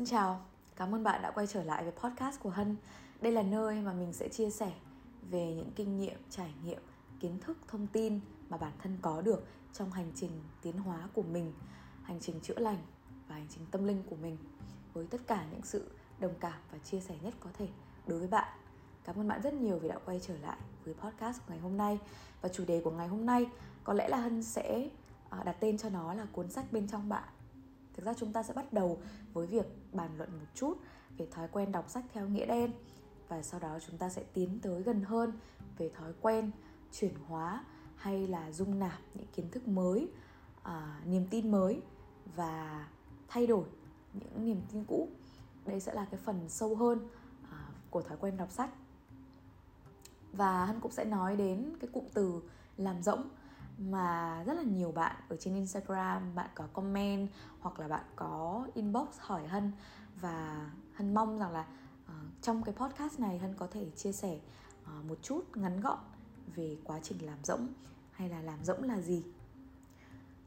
Xin chào, cảm ơn bạn đã quay trở lại với podcast của Hân. Đây là nơi mà mình sẽ chia sẻ về những kinh nghiệm, trải nghiệm, kiến thức, thông tin mà bản thân có được trong hành trình tiến hóa của mình, hành trình chữa lành và hành trình tâm linh của mình với tất cả những sự đồng cảm và chia sẻ nhất có thể đối với bạn. Cảm ơn bạn rất nhiều vì đã quay trở lại với podcast của ngày hôm nay và chủ đề của ngày hôm nay có lẽ là Hân sẽ à, đặt tên cho nó là cuốn sách bên trong bạn thực ra chúng ta sẽ bắt đầu với việc bàn luận một chút về thói quen đọc sách theo nghĩa đen. Và sau đó chúng ta sẽ tiến tới gần hơn về thói quen chuyển hóa hay là dung nạp những kiến thức mới à, niềm tin mới và thay đổi những niềm tin cũ. Đây sẽ là cái phần sâu hơn à, của thói quen đọc sách. Và hân cũng sẽ nói đến cái cụm từ làm rỗng mà rất là nhiều bạn ở trên Instagram bạn có comment hoặc là bạn có inbox hỏi Hân và Hân mong rằng là uh, trong cái podcast này Hân có thể chia sẻ uh, một chút ngắn gọn về quá trình làm rỗng hay là làm rỗng là gì.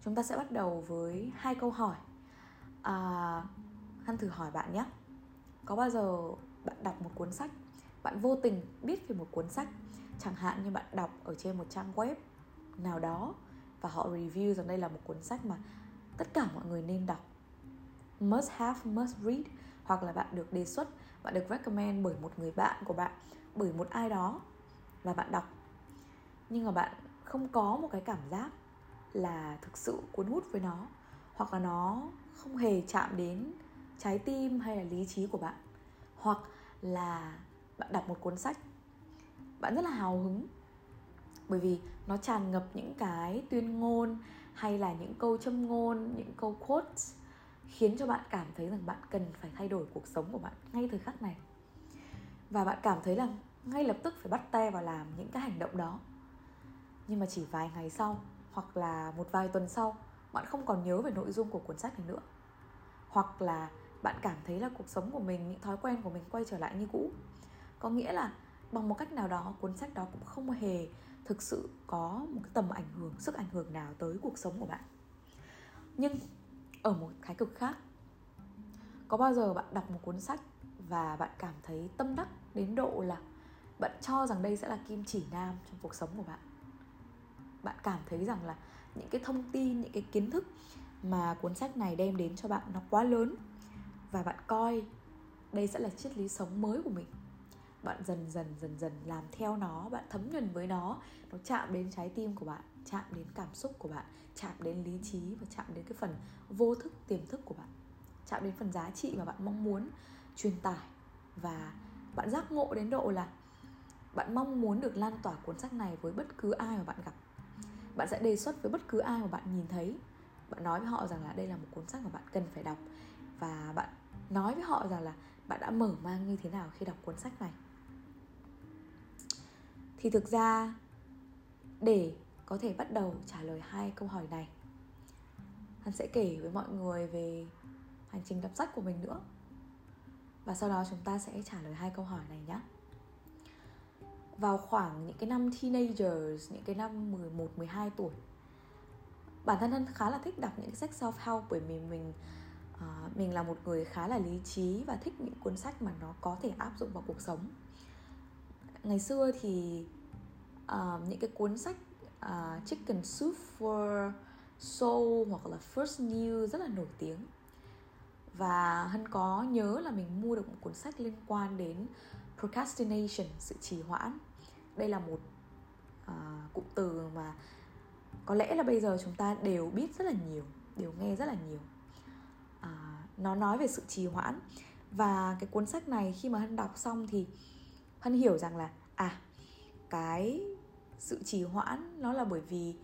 Chúng ta sẽ bắt đầu với hai câu hỏi. Uh, Hân thử hỏi bạn nhé. Có bao giờ bạn đọc một cuốn sách, bạn vô tình biết về một cuốn sách, chẳng hạn như bạn đọc ở trên một trang web nào đó và họ review rằng đây là một cuốn sách mà tất cả mọi người nên đọc. Must have, must read, hoặc là bạn được đề xuất, bạn được recommend bởi một người bạn của bạn, bởi một ai đó và bạn đọc. Nhưng mà bạn không có một cái cảm giác là thực sự cuốn hút với nó, hoặc là nó không hề chạm đến trái tim hay là lý trí của bạn. Hoặc là bạn đọc một cuốn sách, bạn rất là hào hứng bởi vì nó tràn ngập những cái tuyên ngôn hay là những câu châm ngôn, những câu quotes khiến cho bạn cảm thấy rằng bạn cần phải thay đổi cuộc sống của bạn ngay thời khắc này. Và bạn cảm thấy là ngay lập tức phải bắt tay vào làm những cái hành động đó. Nhưng mà chỉ vài ngày sau hoặc là một vài tuần sau, bạn không còn nhớ về nội dung của cuốn sách này nữa. Hoặc là bạn cảm thấy là cuộc sống của mình, những thói quen của mình quay trở lại như cũ. Có nghĩa là bằng một cách nào đó, cuốn sách đó cũng không hề thực sự có một cái tầm ảnh hưởng, sức ảnh hưởng nào tới cuộc sống của bạn? Nhưng ở một thái cực khác, có bao giờ bạn đọc một cuốn sách và bạn cảm thấy tâm đắc đến độ là bạn cho rằng đây sẽ là kim chỉ nam trong cuộc sống của bạn? Bạn cảm thấy rằng là những cái thông tin, những cái kiến thức mà cuốn sách này đem đến cho bạn nó quá lớn và bạn coi đây sẽ là triết lý sống mới của mình bạn dần dần dần dần làm theo nó, bạn thấm nhuần với nó. Nó chạm đến trái tim của bạn, chạm đến cảm xúc của bạn, chạm đến lý trí và chạm đến cái phần vô thức, tiềm thức của bạn. Chạm đến phần giá trị mà bạn mong muốn truyền tải. Và bạn giác ngộ đến độ là bạn mong muốn được lan tỏa cuốn sách này với bất cứ ai mà bạn gặp. Bạn sẽ đề xuất với bất cứ ai mà bạn nhìn thấy. Bạn nói với họ rằng là đây là một cuốn sách mà bạn cần phải đọc. Và bạn nói với họ rằng là bạn đã mở mang như thế nào khi đọc cuốn sách này thì thực ra để có thể bắt đầu trả lời hai câu hỏi này hắn sẽ kể với mọi người về hành trình đọc sách của mình nữa. Và sau đó chúng ta sẽ trả lời hai câu hỏi này nhé. Vào khoảng những cái năm teenagers những cái năm 11 12 tuổi bản thân thân khá là thích đọc những cái sách self help bởi vì mình uh, mình là một người khá là lý trí và thích những cuốn sách mà nó có thể áp dụng vào cuộc sống ngày xưa thì uh, những cái cuốn sách uh, Chicken Soup for Soul hoặc là First New rất là nổi tiếng. Và hân có nhớ là mình mua được một cuốn sách liên quan đến procrastination sự trì hoãn. Đây là một uh, cụm từ mà có lẽ là bây giờ chúng ta đều biết rất là nhiều đều nghe rất là nhiều. Uh, nó nói về sự trì hoãn. Và cái cuốn sách này khi mà hân đọc xong thì hân hiểu rằng là à cái sự trì hoãn nó là bởi vì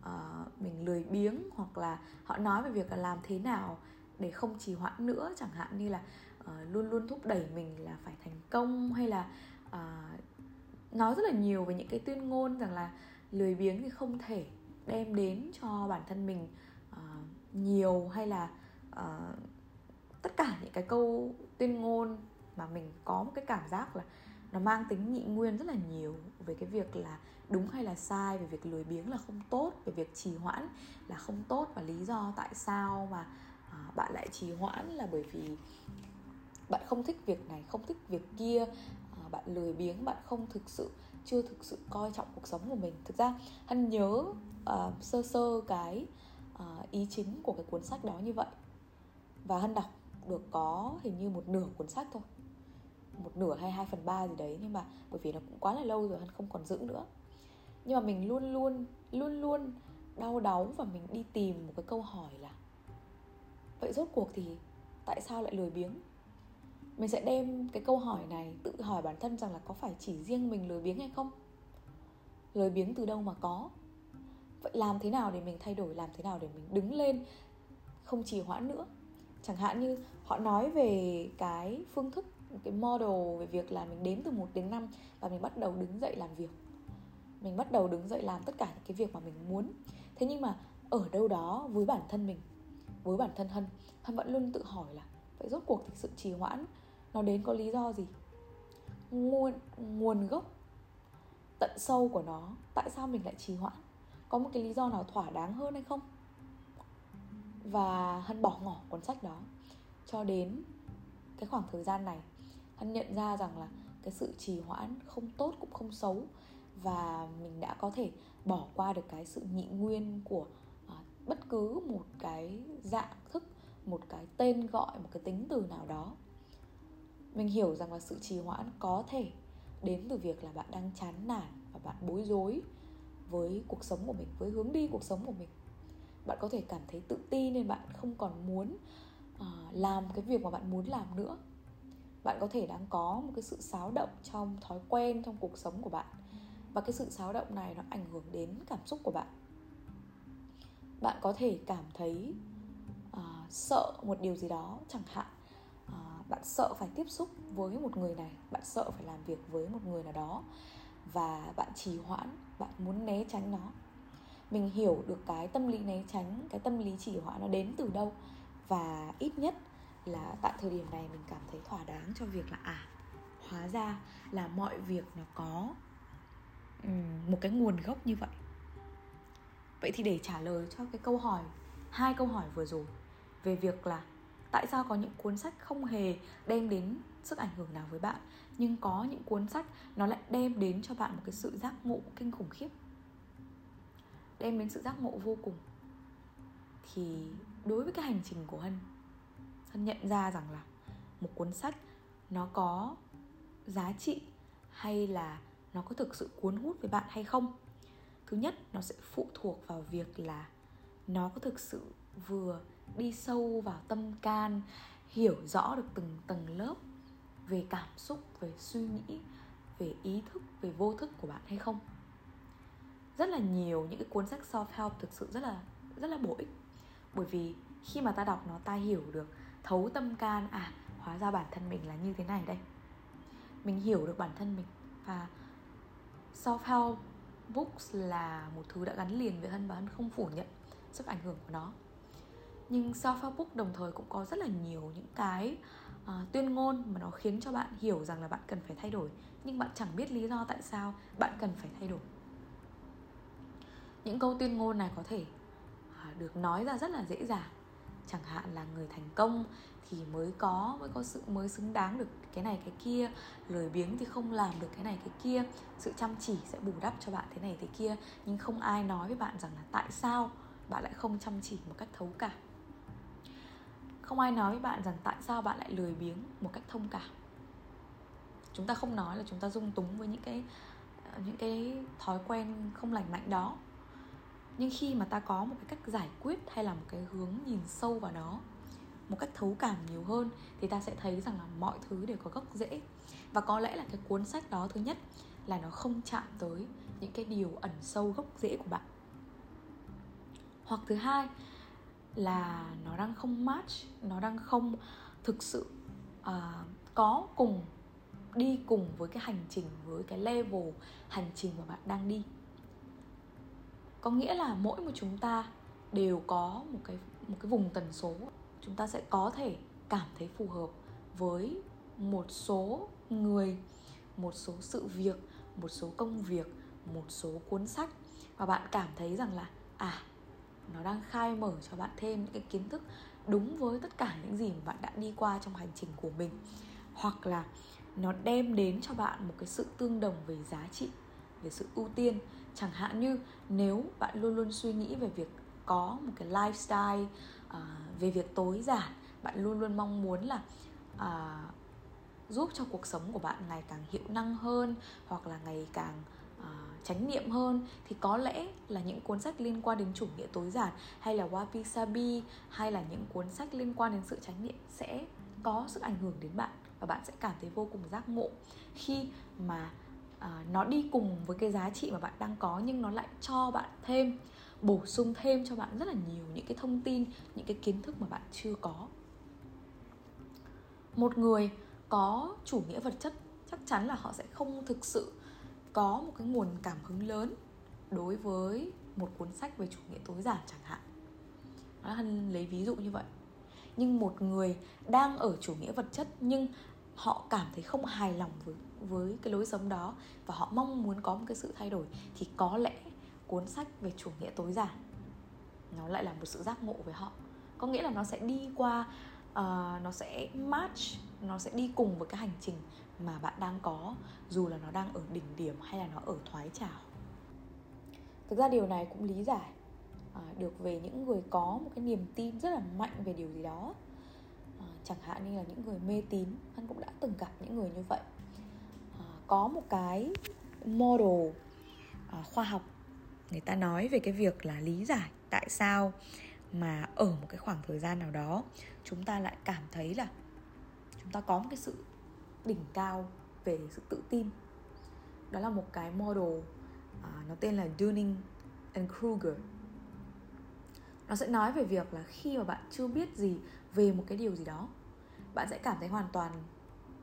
uh, mình lười biếng hoặc là họ nói về việc là làm thế nào để không trì hoãn nữa chẳng hạn như là uh, luôn luôn thúc đẩy mình là phải thành công hay là uh, nói rất là nhiều về những cái tuyên ngôn rằng là lười biếng thì không thể đem đến cho bản thân mình uh, nhiều hay là uh, tất cả những cái câu tuyên ngôn mà mình có một cái cảm giác là nó mang tính nhị nguyên rất là nhiều về cái việc là đúng hay là sai về việc lười biếng là không tốt về việc trì hoãn là không tốt và lý do tại sao mà à, bạn lại trì hoãn là bởi vì bạn không thích việc này không thích việc kia à, bạn lười biếng bạn không thực sự chưa thực sự coi trọng cuộc sống của mình. Thực ra hân nhớ uh, sơ sơ cái uh, ý chính của cái cuốn sách đó như vậy. Và hân đọc được có hình như một nửa cuốn sách thôi một nửa hay hai phần ba gì đấy, nhưng mà bởi vì nó cũng quá là lâu rồi hân không còn giữ nữa. Nhưng mà mình luôn luôn luôn luôn đau đáu và mình đi tìm một cái câu hỏi là, vậy rốt cuộc thì tại sao lại lười biếng? Mình sẽ đem cái câu hỏi này tự hỏi bản thân rằng là có phải chỉ riêng mình lười biếng hay không? Lười biếng từ đâu mà có? Vậy làm thế nào để mình thay đổi, làm thế nào để mình đứng lên, không trì hoãn nữa? Chẳng hạn như họ nói về cái phương thức cái model về việc là mình đếm từ 1 đến 5 và mình bắt đầu đứng dậy làm việc. Mình bắt đầu đứng dậy làm tất cả những cái việc mà mình muốn. Thế nhưng mà ở đâu đó với bản thân mình, với bản thân hân hân vẫn luôn tự hỏi là vậy rốt cuộc thì sự trì hoãn nó đến có lý do gì? Nguồn nguồn gốc tận sâu của nó, tại sao mình lại trì hoãn? Có một cái lý do nào thỏa đáng hơn hay không? Và hân bỏ ngỏ cuốn sách đó cho đến cái khoảng thời gian này anh nhận ra rằng là cái sự trì hoãn không tốt cũng không xấu và mình đã có thể bỏ qua được cái sự nhị nguyên của à, bất cứ một cái dạng thức một cái tên gọi một cái tính từ nào đó. Mình hiểu rằng là sự trì hoãn có thể đến từ việc là bạn đang chán nản và bạn bối rối với cuộc sống của mình với hướng đi cuộc sống của mình. Bạn có thể cảm thấy tự ti nên bạn không còn muốn uh, làm cái việc mà bạn muốn làm nữa bạn có thể đang có một cái sự xáo động trong thói quen trong cuộc sống của bạn. Và cái sự xáo động này nó ảnh hưởng đến cảm xúc của bạn. Bạn có thể cảm thấy uh, sợ một điều gì đó chẳng hạn. Uh, bạn sợ phải tiếp xúc với một người này bạn sợ phải làm việc với một người nào đó. Và bạn trì hoãn bạn muốn né tránh nó. Mình hiểu được cái tâm lý né tránh cái tâm lý trì hoãn nó đến từ đâu. Và ít nhất là tại thời điểm này mình cảm thấy thỏa đáng cho việc là à hóa ra là mọi việc nó có một cái nguồn gốc như vậy. Vậy thì để trả lời cho cái câu hỏi, hai câu hỏi vừa rồi về việc là tại sao có những cuốn sách không hề đem đến sức ảnh hưởng nào với bạn, nhưng có những cuốn sách nó lại đem đến cho bạn một cái sự giác ngộ kinh khủng khiếp. Đem đến sự giác ngộ vô cùng. Thì đối với cái hành trình của hân hân nhận ra rằng là một cuốn sách nó có giá trị hay là nó có thực sự cuốn hút với bạn hay không? Thứ nhất, nó sẽ phụ thuộc vào việc là nó có thực sự vừa đi sâu vào tâm can, hiểu rõ được từng tầng lớp về cảm xúc, về suy nghĩ, về ý thức, về vô thức của bạn hay không? Rất là nhiều những cái cuốn sách self help thực sự rất là rất là bổ ích. Bởi vì khi mà ta đọc nó, ta hiểu được thấu tâm can. À hóa ra bản thân mình là như thế này đây. Mình hiểu được bản thân mình. Và self help books là một thứ đã gắn liền với hân và hân không phủ nhận sức ảnh hưởng của nó. Nhưng self help book đồng thời cũng có rất là nhiều những cái uh, tuyên ngôn mà nó khiến cho bạn hiểu rằng là bạn cần phải thay đổi. Nhưng bạn chẳng biết lý do tại sao bạn cần phải thay đổi. Những câu tuyên ngôn này có thể uh, được nói ra rất là dễ dàng chẳng hạn là người thành công thì mới có mới có sự, mới xứng đáng được cái này cái kia. Lười biếng thì không làm được cái này cái kia. Sự chăm chỉ sẽ bù đắp cho bạn thế này thế kia. Nhưng không ai nói với bạn rằng là tại sao bạn lại không chăm chỉ một cách thấu cảm. Không ai nói với bạn rằng tại sao bạn lại lười biếng một cách thông cảm. Chúng ta không nói là chúng ta dung túng với những cái những cái thói quen không lành mạnh đó nhưng khi mà ta có một cái cách giải quyết hay là một cái hướng nhìn sâu vào nó một cách thấu cảm nhiều hơn thì ta sẽ thấy rằng là mọi thứ đều có gốc rễ. Và có lẽ là cái cuốn sách đó thứ nhất là nó không chạm tới những cái điều ẩn sâu gốc rễ của bạn. Hoặc thứ hai là nó đang không match nó đang không thực sự uh, có cùng đi cùng với cái hành trình với cái level hành trình mà bạn đang đi có nghĩa là mỗi một chúng ta đều có một cái một cái vùng tần số. Chúng ta sẽ có thể cảm thấy phù hợp với một số người, một số sự việc, một số công việc, một số cuốn sách. Và bạn cảm thấy rằng là à nó đang khai mở cho bạn thêm những cái kiến thức đúng với tất cả những gì mà bạn đã đi qua trong hành trình của mình. Hoặc là nó đem đến cho bạn một cái sự tương đồng về giá trị, về sự ưu tiên chẳng hạn như nếu bạn luôn luôn suy nghĩ về việc có một cái lifestyle uh, về việc tối giản bạn luôn luôn mong muốn là uh, giúp cho cuộc sống của bạn ngày càng hiệu năng hơn hoặc là ngày càng uh, chánh niệm hơn thì có lẽ là những cuốn sách liên quan đến chủ nghĩa tối giản hay là wabi sabi hay là những cuốn sách liên quan đến sự chánh niệm sẽ có sức ảnh hưởng đến bạn và bạn sẽ cảm thấy vô cùng giác ngộ khi mà Ờ, nó đi cùng với cái giá trị mà bạn đang có nhưng nó lại cho bạn thêm, bổ sung thêm cho bạn rất là nhiều những cái thông tin, những cái kiến thức mà bạn chưa có. Một người có chủ nghĩa vật chất chắc chắn là họ sẽ không thực sự có một cái nguồn cảm hứng lớn đối với một cuốn sách về chủ nghĩa tối giản chẳng hạn. Hân lấy ví dụ như vậy. Nhưng một người đang ở chủ nghĩa vật chất nhưng họ cảm thấy không hài lòng với với cái lối sống đó và họ mong muốn có một cái sự thay đổi thì có lẽ cuốn sách về chủ nghĩa tối giản nó lại là một sự giác ngộ với họ. Có nghĩa là nó sẽ đi qua uh, nó sẽ match nó sẽ đi cùng với cái hành trình mà bạn đang có dù là nó đang ở đỉnh điểm hay là nó ở thoái trào. Thực ra điều này cũng lý giải uh, được về những người có một cái niềm tin rất là mạnh về điều gì đó. À, chẳng hạn như là những người mê tín anh cũng đã từng gặp những người như vậy. À, có một cái model à, khoa học người ta nói về cái việc là lý giải tại sao mà ở một cái khoảng thời gian nào đó chúng ta lại cảm thấy là chúng ta có một cái sự đỉnh cao về sự tự tin. Đó là một cái model à, nó tên là Dunning and Kruger. Nó sẽ nói về việc là khi mà bạn chưa biết gì về một cái điều gì đó bạn sẽ cảm thấy hoàn toàn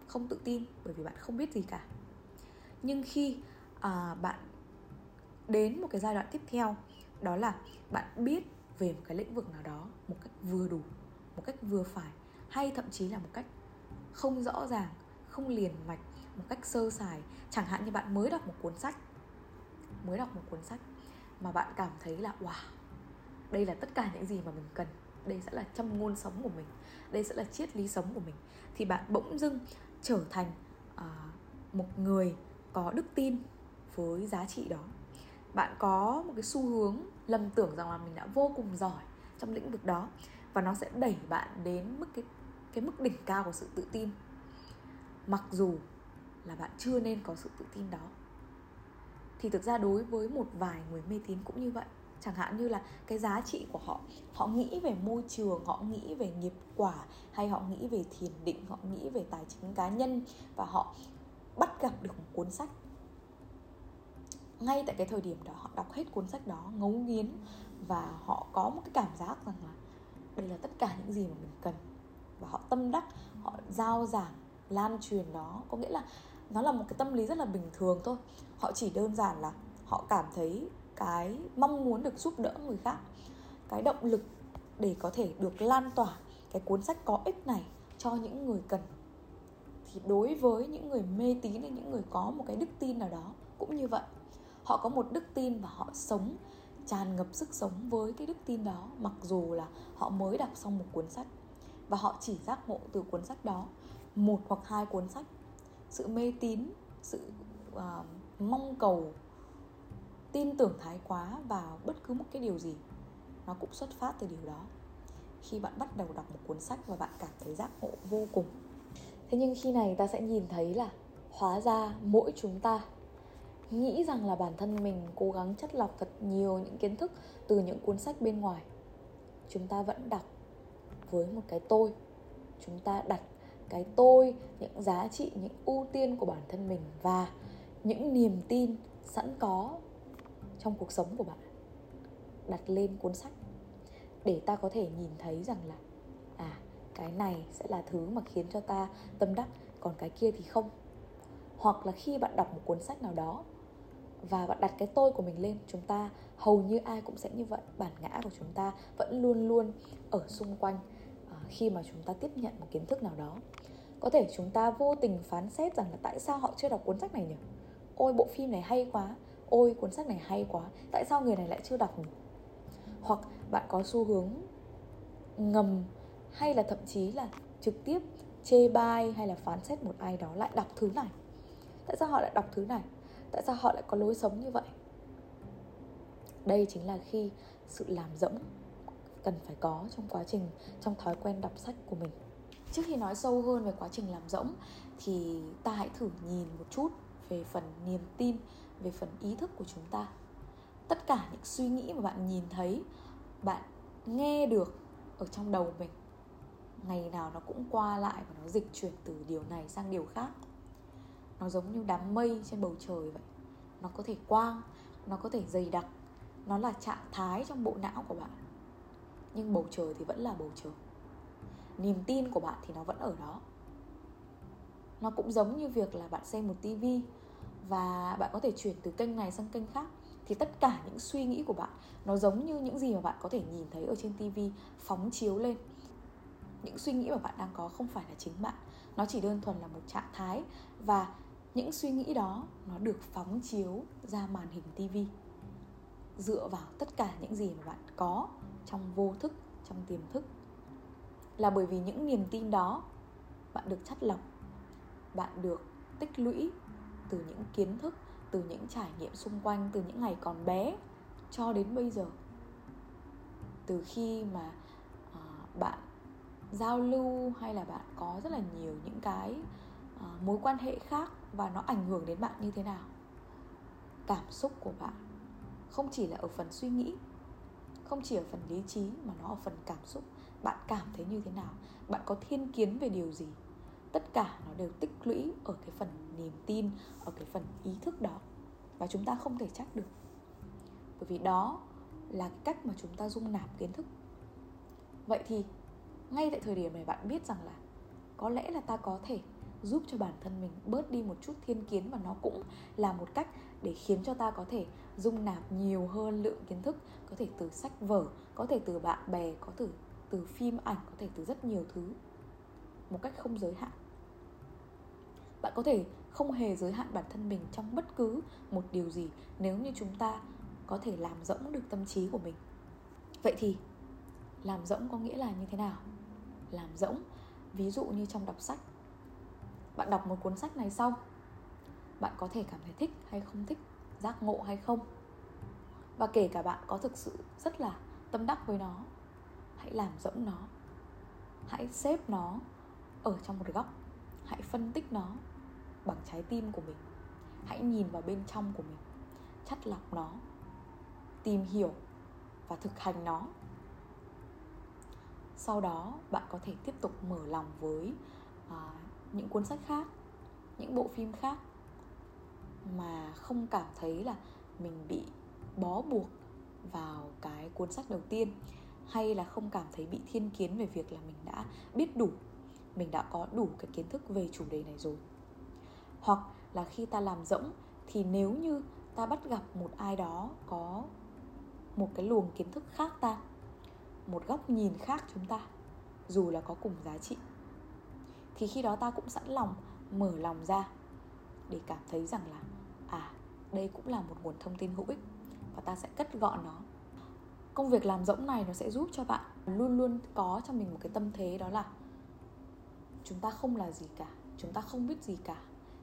không tự tin bởi vì bạn không biết gì cả. Nhưng khi à, bạn đến một cái giai đoạn tiếp theo đó là bạn biết về một cái lĩnh vực nào đó một cách vừa đủ một cách vừa phải hay thậm chí là một cách không rõ ràng không liền mạch một cách sơ sài. Chẳng hạn như bạn mới đọc một cuốn sách mới đọc một cuốn sách mà bạn cảm thấy là wow đây là tất cả những gì mà mình cần đây sẽ là châm ngôn sống của mình. Đây sẽ là triết lý sống của mình. Thì bạn bỗng dưng trở thành uh, một người có đức tin với giá trị đó. Bạn có một cái xu hướng lầm tưởng rằng là mình đã vô cùng giỏi trong lĩnh vực đó và nó sẽ đẩy bạn đến mức cái cái mức đỉnh cao của sự tự tin. Mặc dù là bạn chưa nên có sự tự tin đó. Thì thực ra đối với một vài người mê tín cũng như vậy chẳng hạn như là cái giá trị của họ họ nghĩ về môi trường, họ nghĩ về nghiệp quả, hay họ nghĩ về thiền định, họ nghĩ về tài chính cá nhân và họ bắt gặp được một cuốn sách. Ngay tại cái thời điểm đó, họ đọc hết cuốn sách đó ngấu nghiến và họ có một cái cảm giác rằng là đây là tất cả những gì mà mình cần. Và họ tâm đắc, họ giao giảng, lan truyền nó. Có nghĩa là nó là một cái tâm lý rất là bình thường thôi. Họ chỉ đơn giản là họ cảm thấy cái mong muốn được giúp đỡ người khác cái động lực để có thể được lan tỏa cái cuốn sách có ích này cho những người cần. Thì đối với những người mê tín hay những người có một cái đức tin nào đó cũng như vậy. Họ có một đức tin và họ sống tràn ngập sức sống với cái đức tin đó mặc dù là họ mới đọc xong một cuốn sách. Và họ chỉ giác ngộ từ cuốn sách đó một hoặc hai cuốn sách. Sự mê tín sự uh, mong cầu tin tưởng thái quá vào bất cứ một cái điều gì, nó cũng xuất phát từ điều đó. Khi bạn bắt đầu đọc một cuốn sách và bạn cảm thấy giác ngộ vô cùng, thế nhưng khi này ta sẽ nhìn thấy là hóa ra mỗi chúng ta nghĩ rằng là bản thân mình cố gắng chất lọc thật nhiều những kiến thức từ những cuốn sách bên ngoài. Chúng ta vẫn đọc với một cái tôi. Chúng ta đặt cái tôi, những giá trị, những ưu tiên của bản thân mình và những niềm tin sẵn có trong cuộc sống của bạn. Đặt lên cuốn sách để ta có thể nhìn thấy rằng là à cái này sẽ là thứ mà khiến cho ta tâm đắc, còn cái kia thì không. Hoặc là khi bạn đọc một cuốn sách nào đó và bạn đặt cái tôi của mình lên, chúng ta hầu như ai cũng sẽ như vậy. Bản ngã của chúng ta vẫn luôn luôn ở xung quanh à, khi mà chúng ta tiếp nhận một kiến thức nào đó. Có thể chúng ta vô tình phán xét rằng là tại sao họ chưa đọc cuốn sách này nhỉ? Ôi, bộ phim này hay quá ôi, cuốn sách này hay quá, tại sao người này lại chưa đọc nhỉ? Hoặc bạn có xu hướng ngầm hay là thậm chí là trực tiếp chê bai hay là phán xét một ai đó lại đọc thứ này. Tại sao họ lại đọc thứ này? Tại sao họ lại có lối sống như vậy? Đây chính là khi sự làm rỗng cần phải có trong quá trình, trong thói quen đọc sách của mình. Trước khi nói sâu hơn về quá trình làm rỗng thì ta hãy thử nhìn một chút về phần niềm tin về phần ý thức của chúng ta. Tất cả những suy nghĩ mà bạn nhìn thấy, bạn nghe được ở trong đầu mình, ngày nào nó cũng qua lại và nó dịch chuyển từ điều này sang điều khác. Nó giống như đám mây trên bầu trời vậy. Nó có thể quang, nó có thể dày đặc, nó là trạng thái trong bộ não của bạn. Nhưng bầu trời thì vẫn là bầu trời. Niềm tin của bạn thì nó vẫn ở đó. Nó cũng giống như việc là bạn xem một tivi và bạn có thể chuyển từ kênh này sang kênh khác. Thì tất cả những suy nghĩ của bạn, nó giống như những gì mà bạn có thể nhìn thấy ở trên tivi phóng chiếu lên. Những suy nghĩ mà bạn đang có không phải là chính bạn. Nó chỉ đơn thuần là một trạng thái. Và những suy nghĩ đó, nó được phóng chiếu ra màn hình tivi dựa vào tất cả những gì mà bạn có trong vô thức, trong tiềm thức. Là bởi vì những niềm tin đó, bạn được chắt lọc, bạn được tích lũy từ những kiến thức từ những trải nghiệm xung quanh từ những ngày còn bé cho đến bây giờ. Từ khi mà uh, bạn giao lưu hay là bạn có rất là nhiều những cái uh, mối quan hệ khác và nó ảnh hưởng đến bạn như thế nào? Cảm xúc của bạn không chỉ là ở phần suy nghĩ không chỉ ở phần lý trí mà nó ở phần cảm xúc. Bạn cảm thấy như thế nào? Bạn có thiên kiến về điều gì? Tất cả nó đều tích lũy ở cái phần niềm tin, ở cái phần ý thức đó. Và chúng ta không thể trách được. Bởi vì đó là cái cách mà chúng ta dung nạp kiến thức. Vậy thì, ngay tại thời điểm này bạn biết rằng là có lẽ là ta có thể giúp cho bản thân mình bớt đi một chút thiên kiến và nó cũng là một cách để khiến cho ta có thể dung nạp nhiều hơn lượng kiến thức, có thể từ sách vở, có thể từ bạn bè, có thể từ phim ảnh, có thể từ rất nhiều thứ một cách không giới hạn bạn có thể không hề giới hạn bản thân mình trong bất cứ một điều gì nếu như chúng ta có thể làm rỗng được tâm trí của mình. Vậy thì, làm rỗng có nghĩa là như thế nào? Làm rỗng, ví dụ như trong đọc sách. Bạn đọc một cuốn sách này xong, bạn có thể cảm thấy thích hay không thích, giác ngộ hay không? Và kể cả bạn có thực sự rất là tâm đắc với nó, hãy làm rỗng nó. Hãy xếp nó ở trong một góc. Hãy phân tích nó bằng trái tim của mình. Hãy nhìn vào bên trong của mình chắt lọc nó tìm hiểu và thực hành nó. Sau đó bạn có thể tiếp tục mở lòng với à, những cuốn sách khác những bộ phim khác mà không cảm thấy là mình bị bó buộc vào cái cuốn sách đầu tiên hay là không cảm thấy bị thiên kiến về việc là mình đã biết đủ mình đã có đủ cái kiến thức về chủ đề này rồi hoặc là khi ta làm rỗng, thì nếu như ta bắt gặp một ai đó có một cái luồng kiến thức khác ta, một góc nhìn khác chúng ta, dù là có cùng giá trị, thì khi đó ta cũng sẵn lòng mở lòng ra để cảm thấy rằng là à đây cũng là một nguồn thông tin hữu ích và ta sẽ cất gọn nó. Công việc làm rỗng này nó sẽ giúp cho bạn luôn luôn có cho mình một cái tâm thế đó là chúng ta không là gì cả, chúng ta không biết gì cả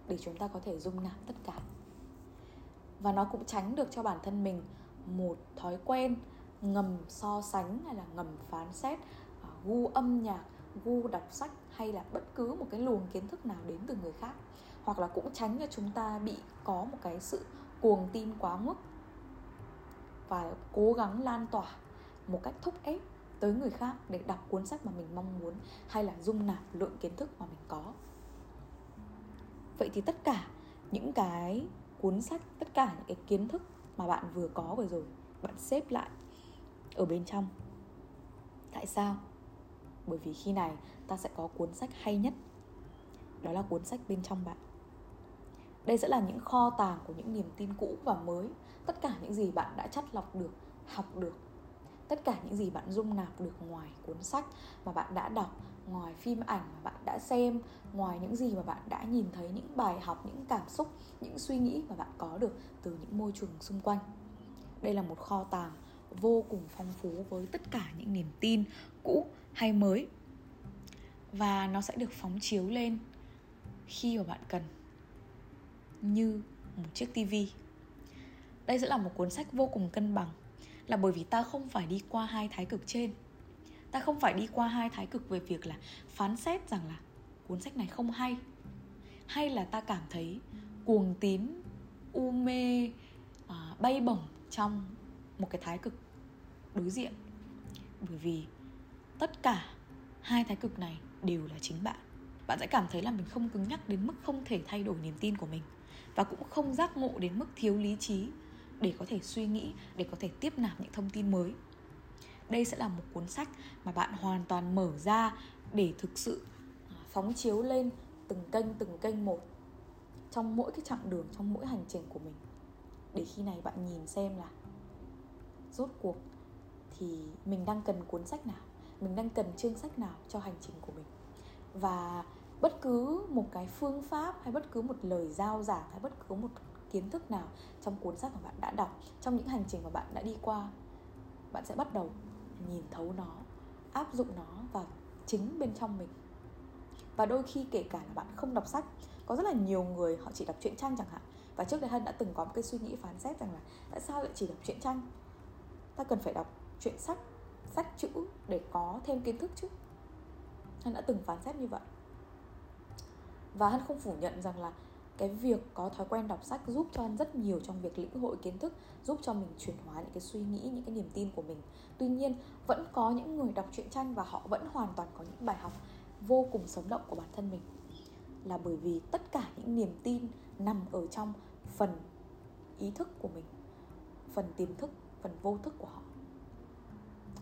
để chúng ta có thể dung nạp tất cả. Và nó cũng tránh được cho bản thân mình một thói quen ngầm so sánh hay là ngầm phán xét à, gu âm nhạc, gu đọc sách hay là bất cứ một cái luồng kiến thức nào đến từ người khác. Hoặc là cũng tránh cho chúng ta bị có một cái sự cuồng tin quá mức và cố gắng lan tỏa một cách thúc ép tới người khác để đọc cuốn sách mà mình mong muốn hay là dung nạp lượng kiến thức mà mình có vậy thì tất cả những cái cuốn sách, tất cả những cái kiến thức mà bạn vừa có vừa rồi, bạn xếp lại ở bên trong. Tại sao? Bởi vì khi này ta sẽ có cuốn sách hay nhất. Đó là cuốn sách bên trong bạn. Đây sẽ là những kho tàng của những niềm tin cũ và mới. Tất cả những gì bạn đã chắt lọc được, học được tất cả những gì bạn dung nạp được ngoài cuốn sách mà bạn đã đọc, ngoài phim ảnh mà bạn đã xem, ngoài những gì mà bạn đã nhìn thấy, những bài học, những cảm xúc, những suy nghĩ mà bạn có được từ những môi trường xung quanh. Đây là một kho tàng vô cùng phong phú với tất cả những niềm tin cũ hay mới. Và nó sẽ được phóng chiếu lên khi mà bạn cần, như một chiếc tivi đây sẽ là một cuốn sách vô cùng cân bằng là bởi vì ta không phải đi qua hai thái cực trên. Ta không phải đi qua hai thái cực về việc là phán xét rằng là cuốn sách này không hay hay là ta cảm thấy cuồng tín u mê à, bay bổng trong một cái thái cực đối diện. Bởi vì tất cả hai thái cực này đều là chính bạn. Bạn sẽ cảm thấy là mình không cứng nhắc đến mức không thể thay đổi niềm tin của mình và cũng không giác ngộ đến mức thiếu lý trí để có thể suy nghĩ, để có thể tiếp nạp những thông tin mới. Đây sẽ là một cuốn sách mà bạn hoàn toàn mở ra để thực sự à, phóng chiếu lên từng kênh từng kênh một trong mỗi cái chặng đường, trong mỗi hành trình của mình. Để khi này bạn nhìn xem là, rốt cuộc thì mình đang cần cuốn sách nào? Mình đang cần chương sách nào cho hành trình của mình? Và bất cứ một cái phương pháp hay bất cứ một lời giao giảng hay bất cứ một kiến thức nào trong cuốn sách mà bạn đã đọc, trong những hành trình mà bạn đã đi qua, bạn sẽ bắt đầu nhìn thấu nó, áp dụng nó vào chính bên trong mình. Và đôi khi kể cả là bạn không đọc sách, có rất là nhiều người họ chỉ đọc truyện tranh chẳng hạn. Và trước đây hân đã từng có một cái suy nghĩ phán xét rằng là tại sao lại chỉ đọc truyện tranh? Ta cần phải đọc truyện sách sách chữ để có thêm kiến thức chứ. Hân đã từng phán xét như vậy. Và hân không phủ nhận rằng là cái việc có thói quen đọc sách giúp cho anh rất nhiều trong việc lĩnh hội kiến thức, giúp cho mình chuyển hóa những cái suy nghĩ, những cái niềm tin của mình. Tuy nhiên, vẫn có những người đọc truyện tranh và họ vẫn hoàn toàn có những bài học vô cùng sống động của bản thân mình. Là bởi vì tất cả những niềm tin nằm ở trong phần ý thức của mình, phần tiềm thức, phần vô thức của họ.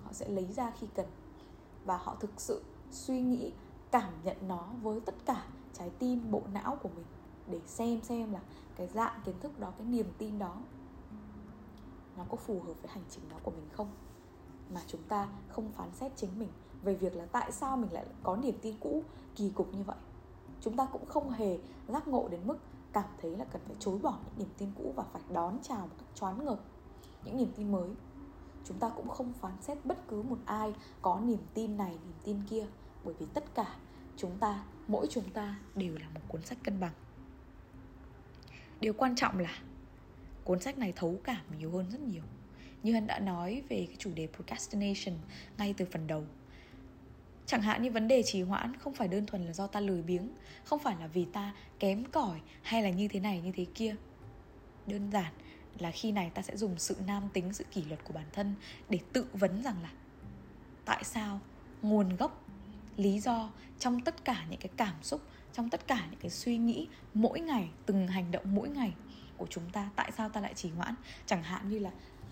Họ sẽ lấy ra khi cần và họ thực sự suy nghĩ, cảm nhận nó với tất cả trái tim, bộ não của mình để xem xem là cái dạng kiến thức đó, cái niềm tin đó, nó có phù hợp với hành trình đó của mình không? Mà chúng ta không phán xét chính mình về việc là tại sao mình lại có niềm tin cũ, kỳ cục như vậy. Chúng ta cũng không hề giác ngộ đến mức cảm thấy là cần phải chối bỏ những niềm tin cũ và phải đón chào một cách choáng ngợp những niềm tin mới. Chúng ta cũng không phán xét bất cứ một ai có niềm tin này, niềm tin kia, bởi vì tất cả chúng ta, mỗi chúng ta đều là một cuốn sách cân bằng điều quan trọng là cuốn sách này thấu cảm nhiều hơn rất nhiều. Như hân đã nói về cái chủ đề procrastination ngay từ phần đầu. Chẳng hạn như vấn đề trì hoãn không phải đơn thuần là do ta lười biếng, không phải là vì ta kém cỏi hay là như thế này như thế kia. Đơn giản là khi này ta sẽ dùng sự nam tính, sự kỷ luật của bản thân để tự vấn rằng là tại sao nguồn gốc lý do trong tất cả những cái cảm xúc, trong tất cả những cái suy nghĩ mỗi ngày, từng hành động mỗi ngày của chúng ta, tại sao ta lại trì hoãn? Chẳng hạn như là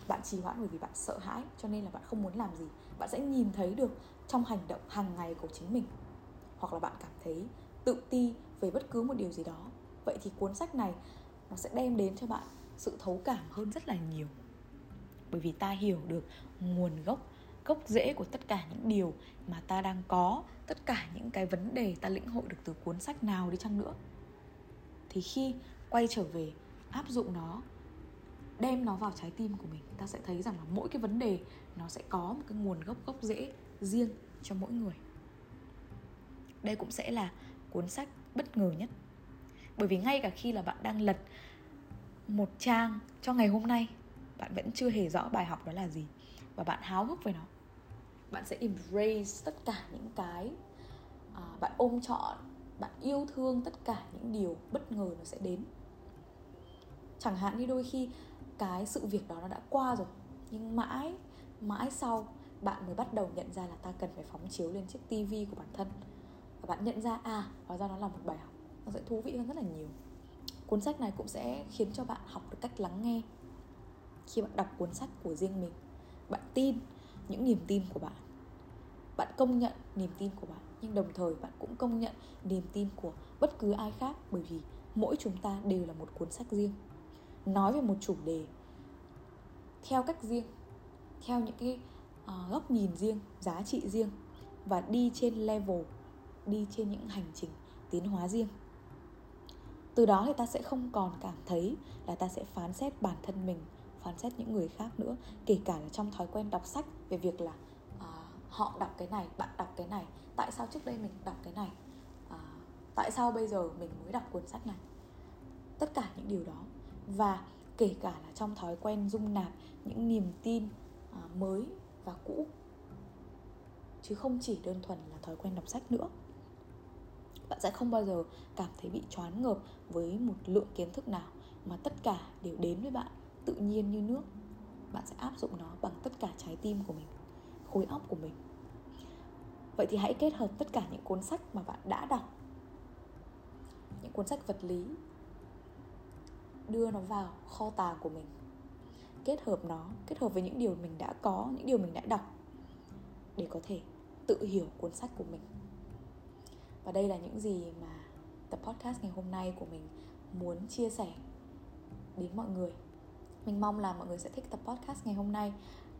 bạn trì hoãn bởi vì bạn sợ hãi, cho nên là bạn không muốn làm gì. Bạn sẽ nhìn thấy được trong hành động hàng ngày của chính mình. Hoặc là bạn cảm thấy tự ti về bất cứ một điều gì đó. Vậy thì cuốn sách này nó sẽ đem đến cho bạn sự thấu cảm hơn rất là nhiều. Bởi vì ta hiểu được nguồn gốc gốc rễ của tất cả những điều mà ta đang có, tất cả những cái vấn đề ta lĩnh hội được từ cuốn sách nào đi chăng nữa. Thì khi quay trở về, áp dụng nó, đem nó vào trái tim của mình, ta sẽ thấy rằng là mỗi cái vấn đề nó sẽ có một cái nguồn gốc gốc rễ riêng cho mỗi người. Đây cũng sẽ là cuốn sách bất ngờ nhất. Bởi vì ngay cả khi là bạn đang lật một trang cho ngày hôm nay, bạn vẫn chưa hề rõ bài học đó là gì và bạn háo hức với nó bạn sẽ embrace tất cả những cái à, bạn ôm trọn bạn yêu thương tất cả những điều bất ngờ nó sẽ đến. Chẳng hạn như đôi khi cái sự việc đó nó đã qua rồi nhưng mãi mãi sau bạn mới bắt đầu nhận ra là ta cần phải phóng chiếu lên chiếc tivi của bản thân. Và bạn nhận ra à hóa ra nó là một bài học nó sẽ thú vị hơn rất là nhiều. Cuốn sách này cũng sẽ khiến cho bạn học được cách lắng nghe. Khi bạn đọc cuốn sách của riêng mình bạn tin những niềm tin của bạn. Bạn công nhận niềm tin của bạn nhưng đồng thời bạn cũng công nhận niềm tin của bất cứ ai khác bởi vì mỗi chúng ta đều là một cuốn sách riêng. Nói về một chủ đề theo cách riêng theo những cái uh, góc nhìn riêng giá trị riêng và đi trên level đi trên những hành trình tiến hóa riêng. Từ đó thì ta sẽ không còn cảm thấy là ta sẽ phán xét bản thân mình phán xét những người khác nữa kể cả là trong thói quen đọc sách về việc là uh, họ đọc cái này bạn đọc cái này tại sao trước đây mình đọc cái này uh, tại sao bây giờ mình mới đọc cuốn sách này? Tất cả những điều đó. Và kể cả là trong thói quen dung nạp những niềm tin uh, mới và cũ. Chứ không chỉ đơn thuần là thói quen đọc sách nữa. Bạn sẽ không bao giờ cảm thấy bị choáng ngợp với một lượng kiến thức nào mà tất cả đều đến với bạn tự nhiên như nước. Bạn sẽ áp dụng nó bằng tất cả trái tim của mình, khối óc của mình. Vậy thì hãy kết hợp tất cả những cuốn sách mà bạn đã đọc. Những cuốn sách vật lý. Đưa nó vào kho tàng của mình. Kết hợp nó, kết hợp với những điều mình đã có, những điều mình đã đọc để có thể tự hiểu cuốn sách của mình. Và đây là những gì mà tập podcast ngày hôm nay của mình muốn chia sẻ đến mọi người mình mong là mọi người sẽ thích tập podcast ngày hôm nay.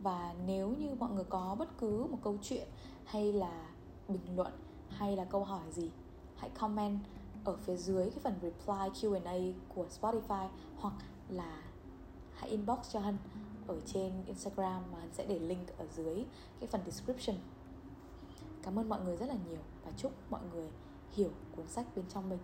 Và nếu như mọi người có bất cứ một câu chuyện hay là bình luận hay là câu hỏi gì, hãy comment ở phía dưới cái phần reply Q&A của Spotify hoặc là hãy inbox cho Hân ở trên Instagram mà Hân sẽ để link ở dưới cái phần description. Cảm ơn mọi người rất là nhiều và chúc mọi người hiểu cuốn sách bên trong mình.